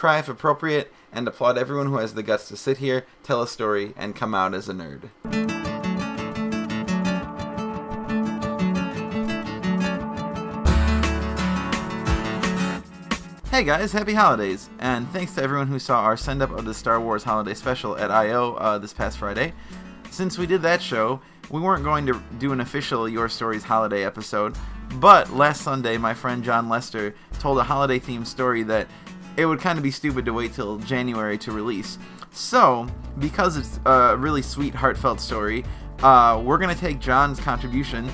cry if appropriate, and applaud everyone who has the guts to sit here, tell a story, and come out as a nerd. Hey guys, happy holidays! And thanks to everyone who saw our send up of the Star Wars Holiday Special at iO Uh, this past Friday. Since we did that show, we weren't going to do an official Your Stories holiday episode, but last Sunday, my friend Jon Lester told a holiday themed story that it would kind of be stupid to wait till January to release. So, because it's a really sweet, heartfelt story, uh, we're going to take Jon's contribution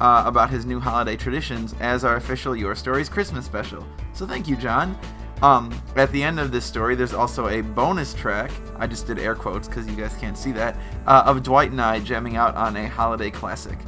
uh, about his new holiday traditions as our official Your Stories Christmas special. So thank you, John. Um, at the end of this story, there's also a bonus track. I just did air quotes because you guys can't see that. Uh, of Dwight and I jamming out on a holiday classic.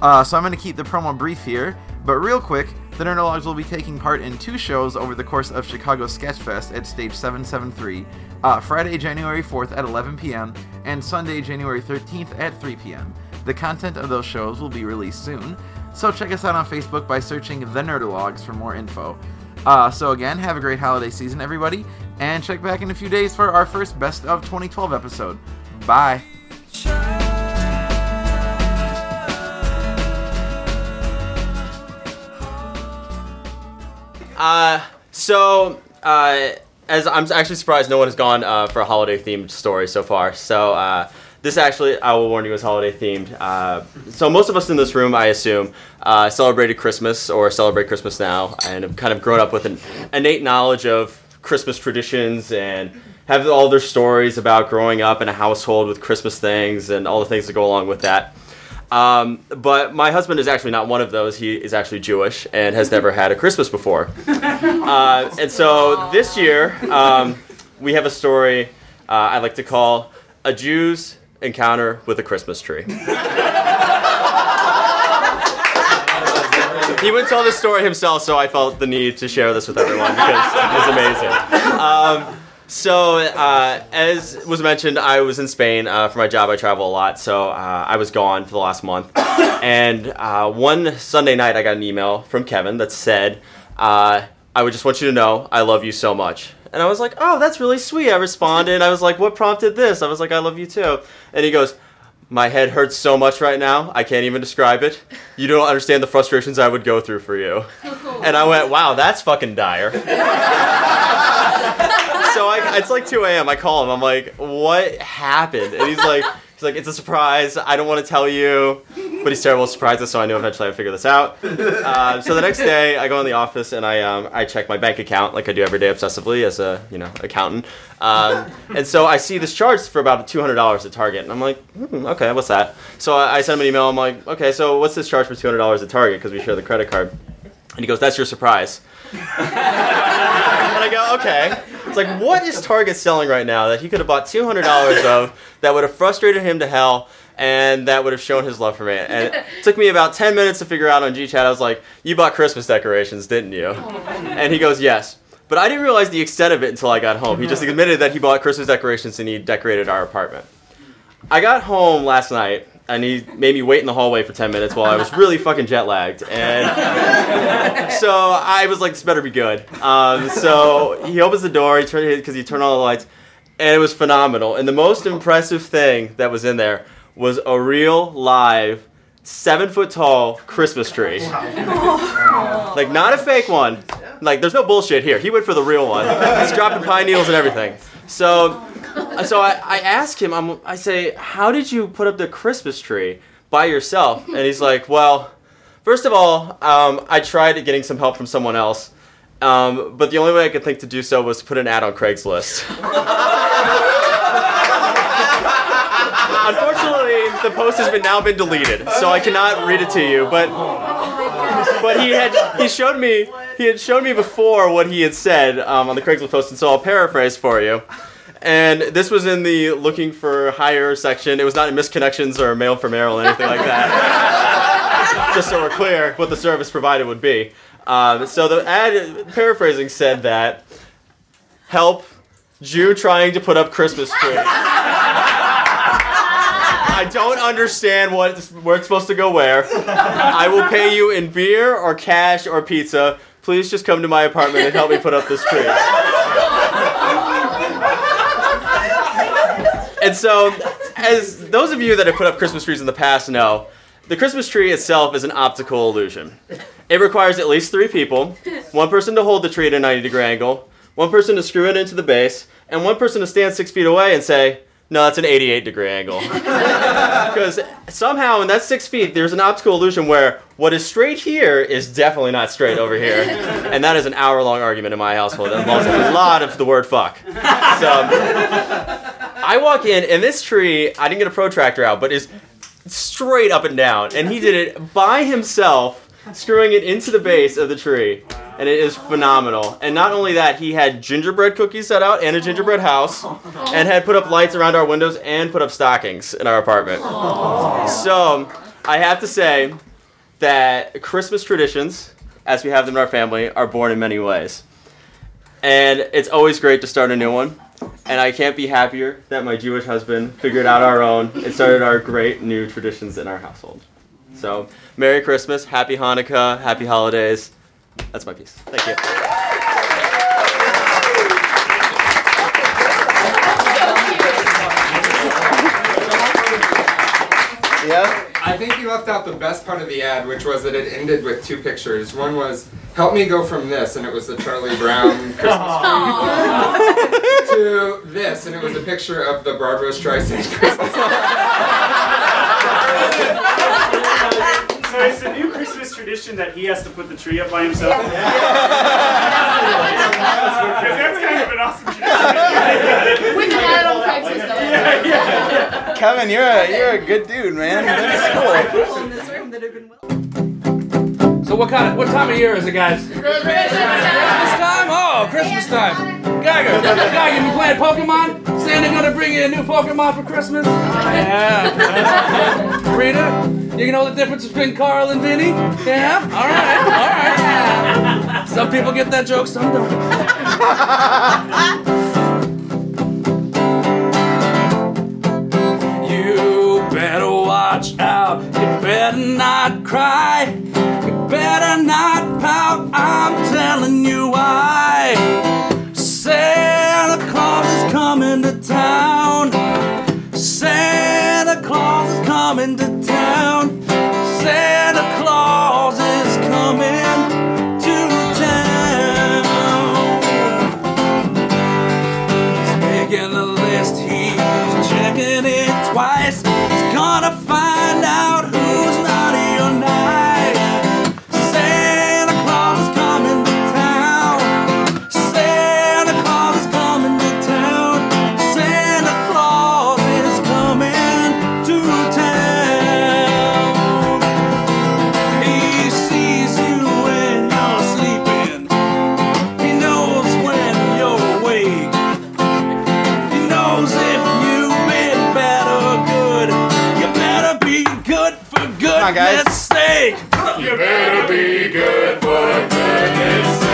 Uh, so I'm going to keep the promo brief here, but real quick, the Nerdologues will be taking part in two shows over the course of Chicago Sketchfest at Stage 773, uh, Friday, January 4th at 11 p.m., and Sunday, January 13th at 3 p.m. The content of those shows will be released soon, so check us out on Facebook by searching The Nerdologues for more info. Uh, so again, have a great holiday season, everybody, and check back in a few days for our first Best of 2012 episode. Bye. Uh, so, uh, as I'm actually surprised no one has gone uh, for a holiday themed story so far. So, uh, this actually, I will warn you, is holiday themed. Uh, so, most of us in this room, I assume, uh, celebrated Christmas or celebrate Christmas now and have kind of grown up with an innate knowledge of Christmas traditions and have all their stories about growing up in a household with Christmas things and all the things that go along with that. Um, but my husband is actually not one of those. He is actually Jewish and has never had a Christmas before. Uh, and so this year, um, we have a story uh, I like to call A Jew's Encounter with a Christmas Tree. he wouldn't tell this story himself, so I felt the need to share this with everyone because it was amazing. Um, so, uh, as was mentioned, I was in Spain uh, for my job. I travel a lot, so uh, I was gone for the last month. And uh, one Sunday night, I got an email from Kevin that said, uh, "I would just want you to know I love you so much." And I was like, "Oh, that's really sweet." I responded. I was like, "What prompted this?" I was like, "I love you too." And he goes. My head hurts so much right now, I can't even describe it. You don't understand the frustrations I would go through for you. And I went, wow, that's fucking dire. so I, it's like 2 a.m. I call him. I'm like, what happened? And he's like, he's like, it's a surprise. I don't want to tell you, but he's terrible at surprises. So I know eventually I'd figure this out. Uh, so the next day, I go in the office and I um, I check my bank account like I do every day obsessively as a you know accountant. Um, and so I see this charge for about two hundred dollars at Target, and I'm like, hmm, okay, what's that? So I, I send him an email. I'm like, okay, so what's this charge for two hundred dollars at Target because we share the credit card? And he goes, that's your surprise. and I go, okay. It's like, what is Target selling right now that he could have bought two hundred dollars of that would have frustrated him to hell and that would have shown his love for me? And it took me about ten minutes to figure out on GChat. I was like, you bought Christmas decorations, didn't you? Oh and he goes, yes. But I didn't realize the extent of it until I got home. He just admitted that he bought Christmas decorations and he decorated our apartment. I got home last night and he made me wait in the hallway for 10 minutes while I was really fucking jet lagged. And so I was like, this better be good. Um, so he opens the door, he turned because he turned on the lights, and it was phenomenal. And the most impressive thing that was in there was a real live seven foot tall Christmas tree. like not a fake one. Like there's no bullshit here. He went for the real one. He's dropping pine needles and everything. So so I, I ask him, I'm, I say, how did you put up the Christmas tree by yourself? And he's like, well, first of all, um, I tried getting some help from someone else, um, but the only way I could think to do so was to put an ad on Craigslist. Unfortunately, the post has been now been deleted, so I cannot read it to you. But but he had he showed me he had shown me before what he had said um, on the Craigslist post, and so I'll paraphrase for you. And this was in the looking for hire section. It was not in missed connections or mail for mail or anything like that. Just so we're clear what the service provided would be. Um, so the ad, paraphrasing, said that help Jew trying to put up Christmas tree. I don't understand what where it's supposed to go where. I will pay you in beer or cash or pizza. Please just come to my apartment and help me put up this tree. And so, as those of you that have put up Christmas trees in the past know, the Christmas tree itself is an optical illusion. It requires at least three people one person to hold the tree at a 90 degree angle, one person to screw it into the base, and one person to stand six feet away and say, no, that's an 88 degree angle. Because somehow in that six feet, there's an optical illusion where what is straight here is definitely not straight over here. And that is an hour long argument in my household that involves a lot of the word fuck. So I walk in, and this tree, I didn't get a protractor out, but is straight up and down. And he did it by himself, screwing it into the base of the tree. And it is phenomenal. And not only that, he had gingerbread cookies set out and a gingerbread house, and had put up lights around our windows and put up stockings in our apartment. So I have to say that Christmas traditions, as we have them in our family, are born in many ways. And it's always great to start a new one. And I can't be happier that my Jewish husband figured out our own and started our great new traditions in our household. So, Merry Christmas, Happy Hanukkah, Happy Holidays. That's my piece. Thank you. Yeah. I think you left out the best part of the ad, which was that it ended with two pictures. One was "Help me go from this," and it was the Charlie Brown Christmas tree, to this, and it was a picture of the Barbra Streisand Christmas. So it's a new Christmas tradition that he has to put the tree up by himself. Because that's kind of an awesome tradition. With an ad on Craigslist, though. Kevin, you're a you're a good dude, man. That's cool. People in this room that have been So what kind of what time of year is it, guys? Christmas time? Oh, Christmas time. Geiger, Geiger, you playing Pokemon? Santa gonna bring you a new Pokemon for Christmas? Oh, yeah. Rita, you know the difference between Carl and Vinny? Yeah. All right. All right. Some people get that joke, some don't. You better watch out. You better not cry. You better not coming to town. Santa knows if you've been bad or good. You better be good for guys. goodness sake. You better be good for goodness sake.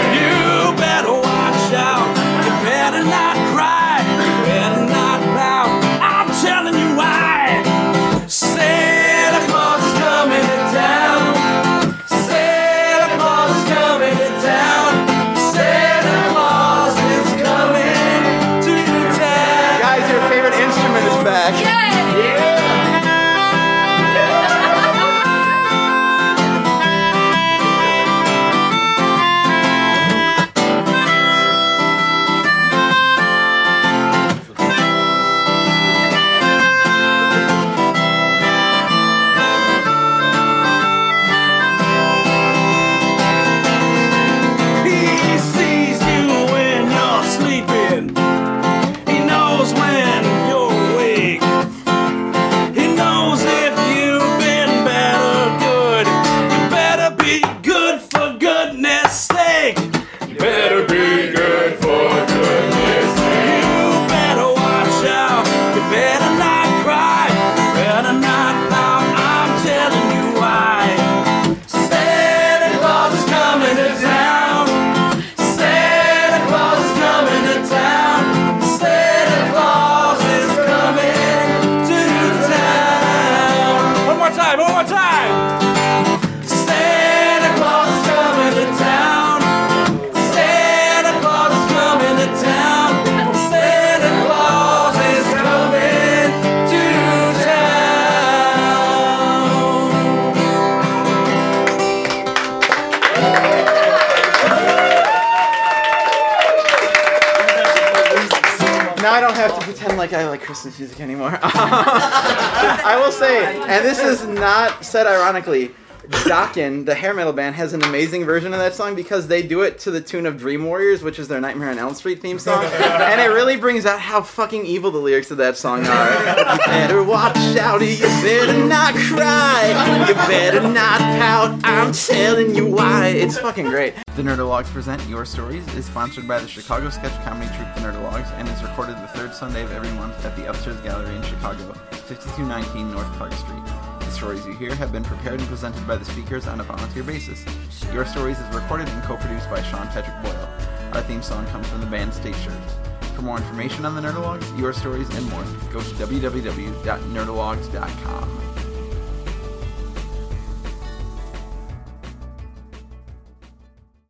Like I like Christmas music anymore. I will say, and this is not said ironically, Dokken, the hair metal band, has an amazing version of that song because they do it to the tune of Dream Warriors, which is their Nightmare on Elm Street theme song. and it really brings out how fucking evil the lyrics of that song are. You better watch out, you better not cry, you better not pout, I'm telling you why. It's fucking great. The Nerdologues Present Your Stories is sponsored by the Chicago sketch comedy troupe The Nerdologues and is recorded the third Sunday of every month at the Upstairs Gallery in Chicago, 5219 North Clark Street. The stories you hear have been prepared and presented by the speakers on a volunteer basis. Your Stories is recorded and co-produced by Sean Patrick Boyle. Our theme song comes from the band State Shirt. For more information on the Nerdologues, Your Stories, and more, go to www.nerdologues.com.